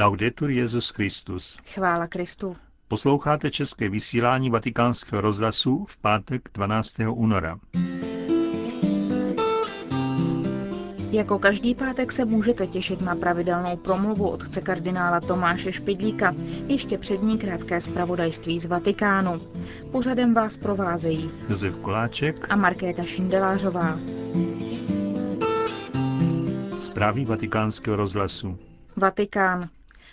Laudetur Jezus Christus. Chvála Kristu. Posloucháte české vysílání Vatikánského rozhlasu v pátek 12. února. Jako každý pátek se můžete těšit na pravidelnou promluvu otce kardinála Tomáše Špidlíka, ještě před ní krátké zpravodajství z Vatikánu. Pořadem vás provázejí Josef Koláček a Markéta Šindelářová. Zprávy vatikánského rozhlasu. Vatikán.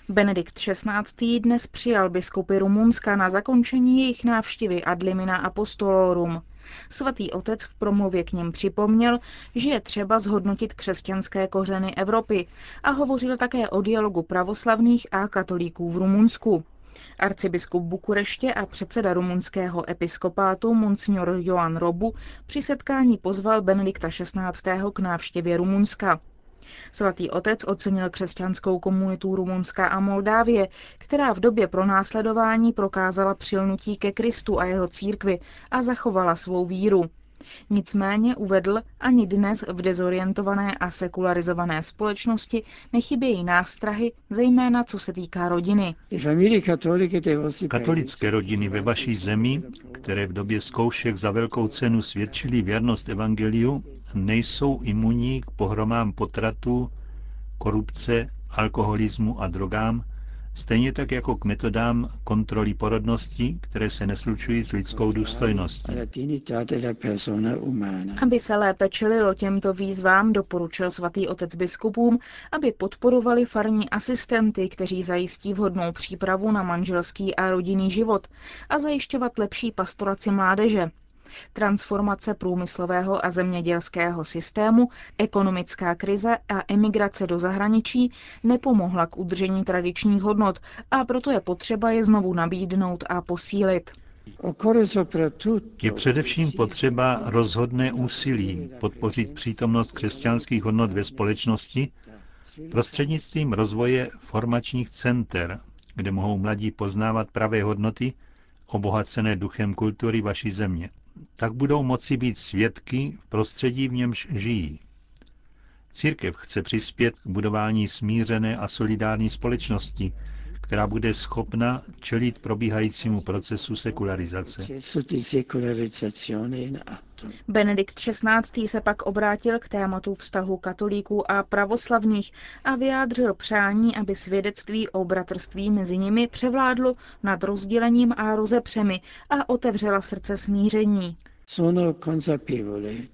Benedikt XVI. dnes přijal biskupy Rumunska na zakončení jejich návštěvy ad limina apostolorum. Svatý otec v promluvě k ním připomněl, že je třeba zhodnotit křesťanské kořeny Evropy a hovořil také o dialogu pravoslavných a katolíků v Rumunsku. Arcibiskup Bukureště a předseda rumunského episkopátu Monsignor Joan Robu při setkání pozval Benedikta XVI. k návštěvě Rumunska. Svatý otec ocenil křesťanskou komunitu Rumunska a Moldávie, která v době pronásledování prokázala přilnutí ke Kristu a jeho církvi a zachovala svou víru. Nicméně uvedl, ani dnes v dezorientované a sekularizované společnosti nechybějí nástrahy, zejména co se týká rodiny. Katolické rodiny ve vaší zemi, které v době zkoušek za velkou cenu svědčili věrnost evangeliu, nejsou imunní k pohromám potratu, korupce, alkoholismu a drogám, stejně tak jako k metodám kontroly porodnosti, které se neslučují s lidskou důstojností. Aby se lépe čelilo těmto výzvám, doporučil svatý otec biskupům, aby podporovali farní asistenty, kteří zajistí vhodnou přípravu na manželský a rodinný život a zajišťovat lepší pastoraci mládeže, Transformace průmyslového a zemědělského systému, ekonomická krize a emigrace do zahraničí nepomohla k udržení tradičních hodnot a proto je potřeba je znovu nabídnout a posílit. Je především potřeba rozhodné úsilí podpořit přítomnost křesťanských hodnot ve společnosti prostřednictvím rozvoje formačních center, kde mohou mladí poznávat pravé hodnoty, obohacené duchem kultury vaší země tak budou moci být svědky v prostředí, v němž žijí. Církev chce přispět k budování smířené a solidární společnosti, která bude schopna čelit probíhajícímu procesu sekularizace. Benedikt XVI. se pak obrátil k tématu vztahu katolíků a pravoslavných a vyjádřil přání, aby svědectví o bratrství mezi nimi převládlo nad rozdělením a rozepřemi a otevřela srdce smíření.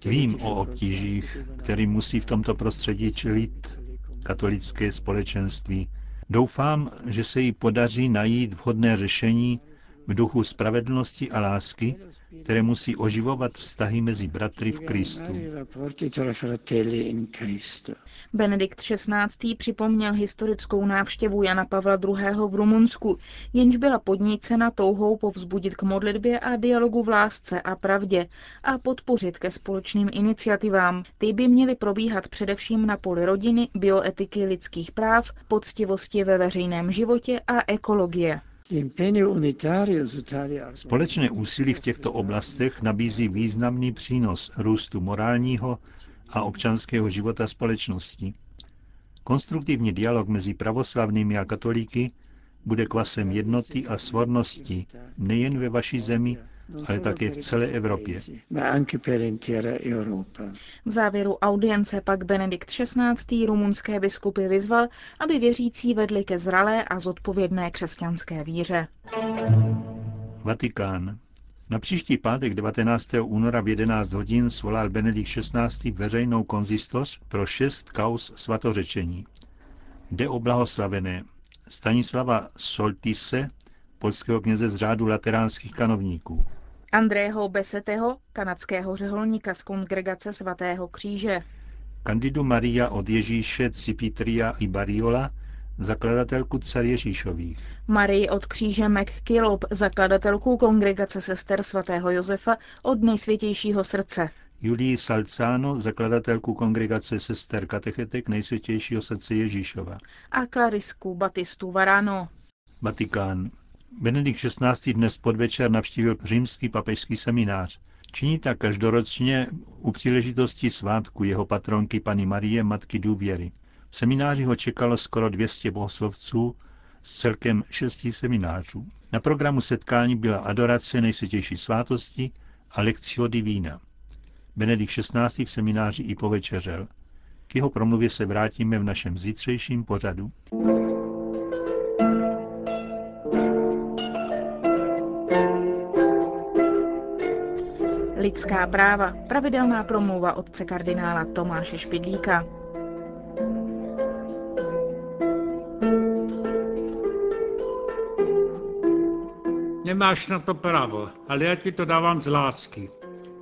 Vím o obtížích, který musí v tomto prostředí čelit katolické společenství. Doufám, že se jí podaří najít vhodné řešení v duchu spravedlnosti a lásky, které musí oživovat vztahy mezi bratry v Kristu. Benedikt XVI. připomněl historickou návštěvu Jana Pavla II. v Rumunsku, jenž byla podnícena touhou povzbudit k modlitbě a dialogu v lásce a pravdě a podpořit ke společným iniciativám. Ty by měly probíhat především na poli rodiny, bioetiky lidských práv, poctivosti ve veřejném životě a ekologie. Společné úsilí v těchto oblastech nabízí významný přínos růstu morálního a občanského života společnosti. Konstruktivní dialog mezi pravoslavnými a katolíky bude kvasem jednoty a svornosti nejen ve vaší zemi, ale také v celé Evropě. V závěru audience pak Benedikt XVI. rumunské biskupy vyzval, aby věřící vedli ke zralé a zodpovědné křesťanské víře. Vatikán. Na příští pátek 19. února v 11 hodin svolal Benedikt XVI. veřejnou konzistoř pro šest kaus svatořečení. Jde o blahoslavené Stanislava Soltise, polského kněze z řádu lateránských kanovníků. Andrého Beseteho, kanadského řeholníka z kongregace svatého kříže. Kandidu Maria od Ježíše Cipitria i Bariola, zakladatelku car Ježíšových. Marii od kříže McKillop, zakladatelku kongregace sester svatého Josefa od nejsvětějšího srdce. Julii Salcano, zakladatelku kongregace sester katechetek nejsvětějšího srdce Ježíšova. A Klarisku Batistu Varano. Vatikán. Benedikt XVI. dnes podvečer navštívil římský papežský seminář. Činí tak každoročně u příležitosti svátku jeho patronky Pany Marie Matky důvěry. Semináři ho čekalo skoro 200 bohoslovců z celkem šesti seminářů. Na programu setkání byla adorace nejsvětější svátosti a lekcio divina. Benedikt XVI. v semináři i povečeřel. K jeho promluvě se vrátíme v našem zítřejším pořadu. Lidská práva. Pravidelná promluva otce kardinála Tomáše Špidlíka. Nemáš na to právo, ale já ti to dávám z lásky,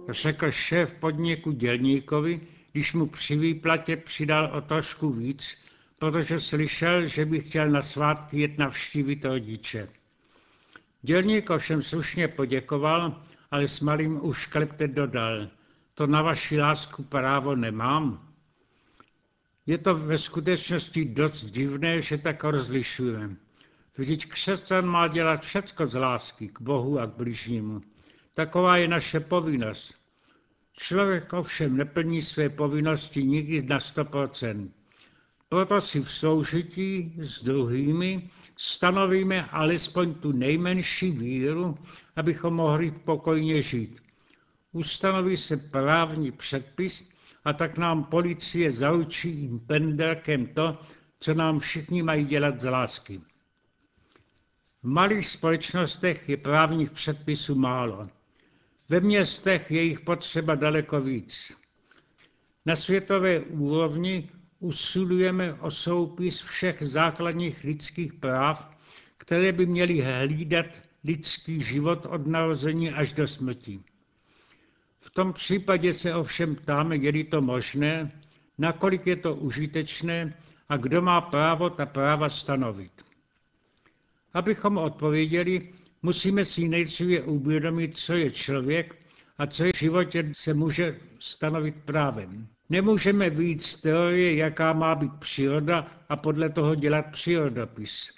řekl šéf podniku dělníkovi, když mu při výplatě přidal o trošku víc, protože slyšel, že by chtěl na svátky jet navštívit rodiče. Dělník ovšem slušně poděkoval, ale s malým ušklepte dodal, to na vaši lásku právo nemám. Je to ve skutečnosti dost divné, že tak rozlišujeme. Vždyť křesťan má dělat všecko z lásky k Bohu a k bližnímu. Taková je naše povinnost. Člověk ovšem neplní své povinnosti nikdy na 100%. Proto si v soužití s druhými stanovíme alespoň tu nejmenší víru, abychom mohli pokojně žít. Ustanoví se právní předpis a tak nám policie zaručí pendelkem to, co nám všichni mají dělat z lásky. V malých společnostech je právních předpisů málo. Ve městech je jich potřeba daleko víc. Na světové úrovni usilujeme o soupis všech základních lidských práv, které by měly hlídat lidský život od narození až do smrti. V tom případě se ovšem ptáme, je to možné, nakolik je to užitečné a kdo má právo ta práva stanovit. Abychom odpověděli, musíme si nejdříve uvědomit, co je člověk a co je v životě se může stanovit právem. Nemůžeme víc z teorie, jaká má být příroda a podle toho dělat přírodopis.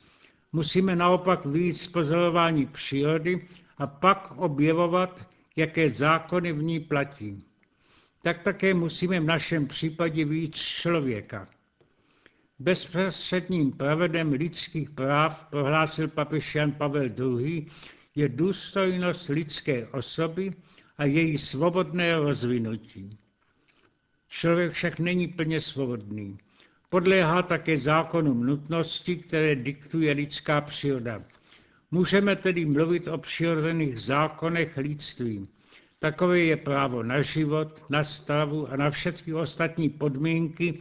Musíme naopak víc pozorování přírody a pak objevovat, jaké zákony v ní platí. Tak také musíme v našem případě víc člověka. Bezprostředním pravedem lidských práv, prohlásil papež Jan Pavel II., je důstojnost lidské osoby a její svobodné rozvinutí. Člověk však není plně svobodný. Podléhá také zákonům nutnosti, které diktuje lidská příroda. Můžeme tedy mluvit o přirozených zákonech lidství. Takové je právo na život, na stravu a na všechny ostatní podmínky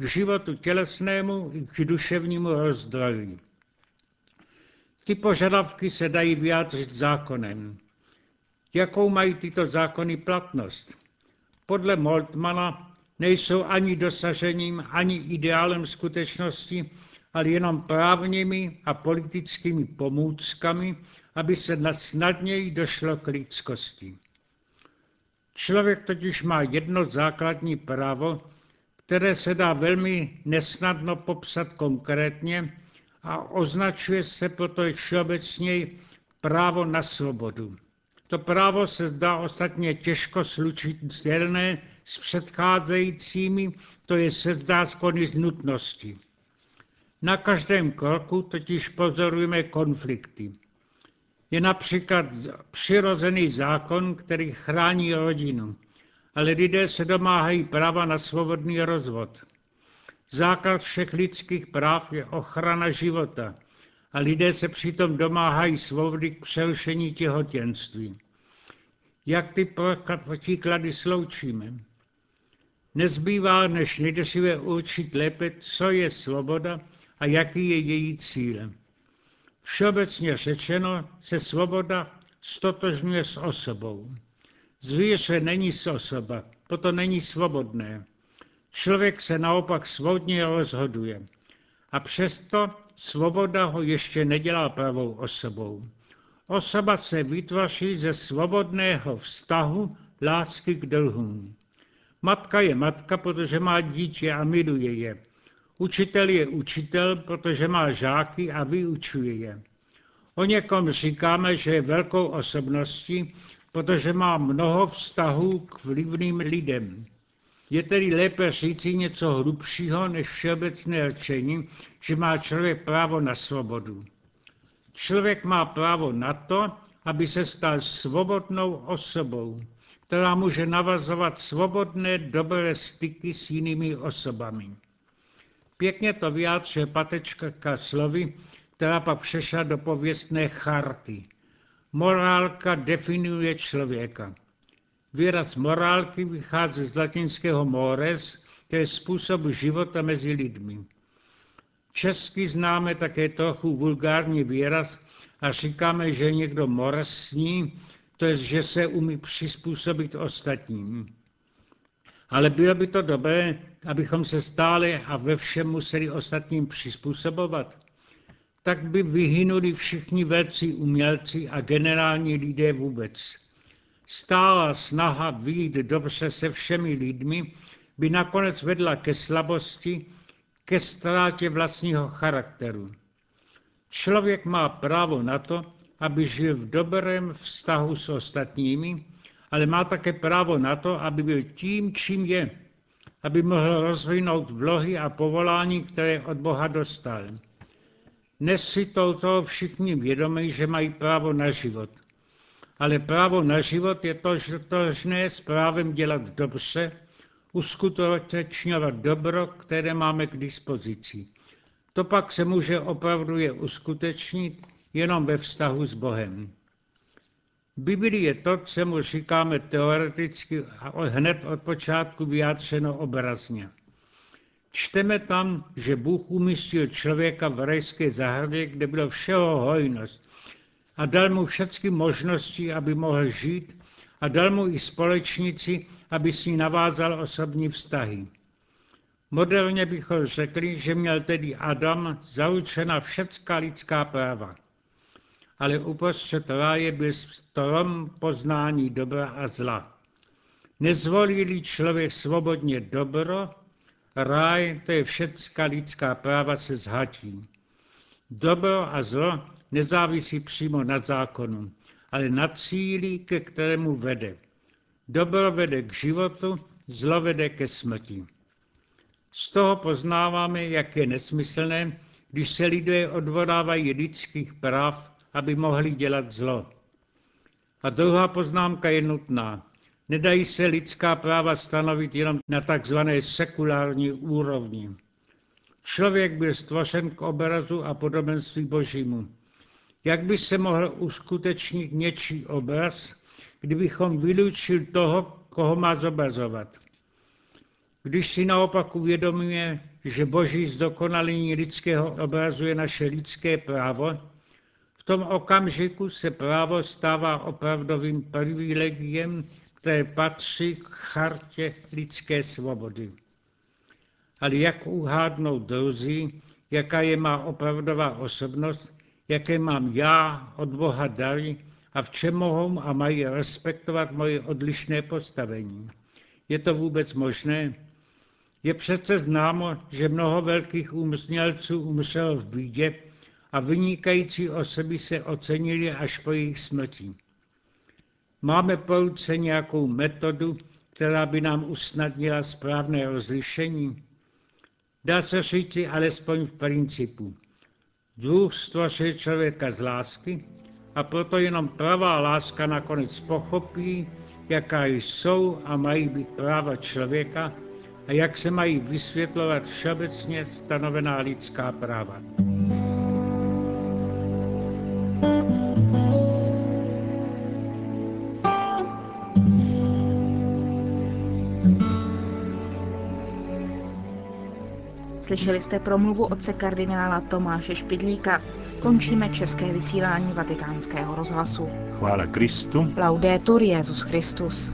k životu tělesnému i k duševnímu rozdraví. Ty požadavky se dají vyjádřit zákonem. Jakou mají tyto zákony platnost? Podle Moltmana nejsou ani dosažením, ani ideálem skutečnosti, ale jenom právními a politickými pomůckami, aby se snadněji došlo k lidskosti. Člověk totiž má jedno základní právo, které se dá velmi nesnadno popsat konkrétně a označuje se proto všeobecně právo na svobodu. To právo se zdá ostatně těžko slučitelné s předcházejícími, to je se zdá skony z nutnosti. Na každém kroku totiž pozorujeme konflikty. Je například přirozený zákon, který chrání rodinu, ale lidé se domáhají práva na svobodný rozvod. Základ všech lidských práv je ochrana života a lidé se přitom domáhají svobody k přerušení těhotenství. Jak ty protiklady sloučíme? Nezbývá, než nejdříve určit lépe, co je svoboda a jaký je její cíl. Všeobecně řečeno se svoboda stotožňuje s osobou. Zvíře není osoba, proto není svobodné. Člověk se naopak svobodně rozhoduje. A přesto svoboda ho ještě nedělá pravou osobou. Osoba se vytvoří ze svobodného vztahu lásky k druhům. Matka je matka, protože má dítě a miluje je. Učitel je učitel, protože má žáky a vyučuje je. O někom říkáme, že je velkou osobností, protože má mnoho vztahů k vlivným lidem. Je tedy lépe říci něco hrubšího než všeobecné řečení, že má člověk právo na svobodu. Člověk má právo na to, aby se stal svobodnou osobou, která může navazovat svobodné dobré styky s jinými osobami. Pěkně to vyjádřuje Patečka slovy, která pak přešla do pověstné charty. Morálka definuje člověka. Výraz morálky vychází z latinského mores, to je způsob života mezi lidmi. Česky známe také trochu vulgární výraz a říkáme, že je někdo morsní, to je, že se umí přizpůsobit ostatním. Ale bylo by to dobré, abychom se stále a ve všem museli ostatním přizpůsobovat. Tak by vyhynuli všichni velcí umělci a generální lidé vůbec. Stála snaha výjít dobře se všemi lidmi by nakonec vedla ke slabosti, ke ztrátě vlastního charakteru. Člověk má právo na to, aby žil v dobrém vztahu s ostatními, ale má také právo na to, aby byl tím, čím je, aby mohl rozvinout vlohy a povolání, které od Boha dostal. Dnes si toho všichni vědomí, že mají právo na život. Ale právo na život je tožné s právem dělat dobře, uskutečňovat dobro, které máme k dispozici. To pak se může opravdu je uskutečnit jenom ve vztahu s Bohem. Biblii je to, co mu říkáme teoreticky a hned od počátku vyjádřeno obrazně. Čteme tam, že Bůh umístil člověka v rajské zahradě, kde bylo všeho hojnost a dal mu všechny možnosti, aby mohl žít a dal mu i společnici, aby s ní navázal osobní vztahy. Moderně bychom řekli, že měl tedy Adam zaručena všecká lidská práva. Ale uprostřed ráje byl strom poznání dobra a zla. Nezvolili člověk svobodně dobro, ráj, to je všecká lidská práva, se zhatí. Dobro a zlo nezávisí přímo na zákonu, ale na cíli, ke kterému vede. Dobro vede k životu, zlo vede ke smrti. Z toho poznáváme, jak je nesmyslné, když se lidé odvodávají lidských práv, aby mohli dělat zlo. A druhá poznámka je nutná. Nedají se lidská práva stanovit jenom na takzvané sekulární úrovni. Člověk byl stvořen k obrazu a podobenství božímu. Jak by se mohl uskutečnit něčí obraz, kdybychom vylučil toho, koho má zobrazovat? Když si naopak uvědomíme, že boží zdokonalení lidského obrazu je naše lidské právo, v tom okamžiku se právo stává opravdovým privilegiem, které patří k chartě lidské svobody. Ale jak uhádnout druzí, jaká je má opravdová osobnost, jaké mám já od Boha dary a v čem mohou a mají respektovat moje odlišné postavení. Je to vůbec možné? Je přece známo, že mnoho velkých umělců umřelo v bídě a vynikající osoby se ocenili až po jejich smrti. Máme po ruce nějakou metodu, která by nám usnadnila správné rozlišení? Dá se říci alespoň v principu. Bůh stvořil člověka z lásky a proto jenom pravá láska nakonec pochopí, jaká jsou a mají být práva člověka a jak se mají vysvětlovat všeobecně stanovená lidská práva. Slyšeli jste promluvu otce kardinála Tomáše Špidlíka. Končíme české vysílání vatikánského rozhlasu. Chvála Kristu. Laudetur Jezus Christus.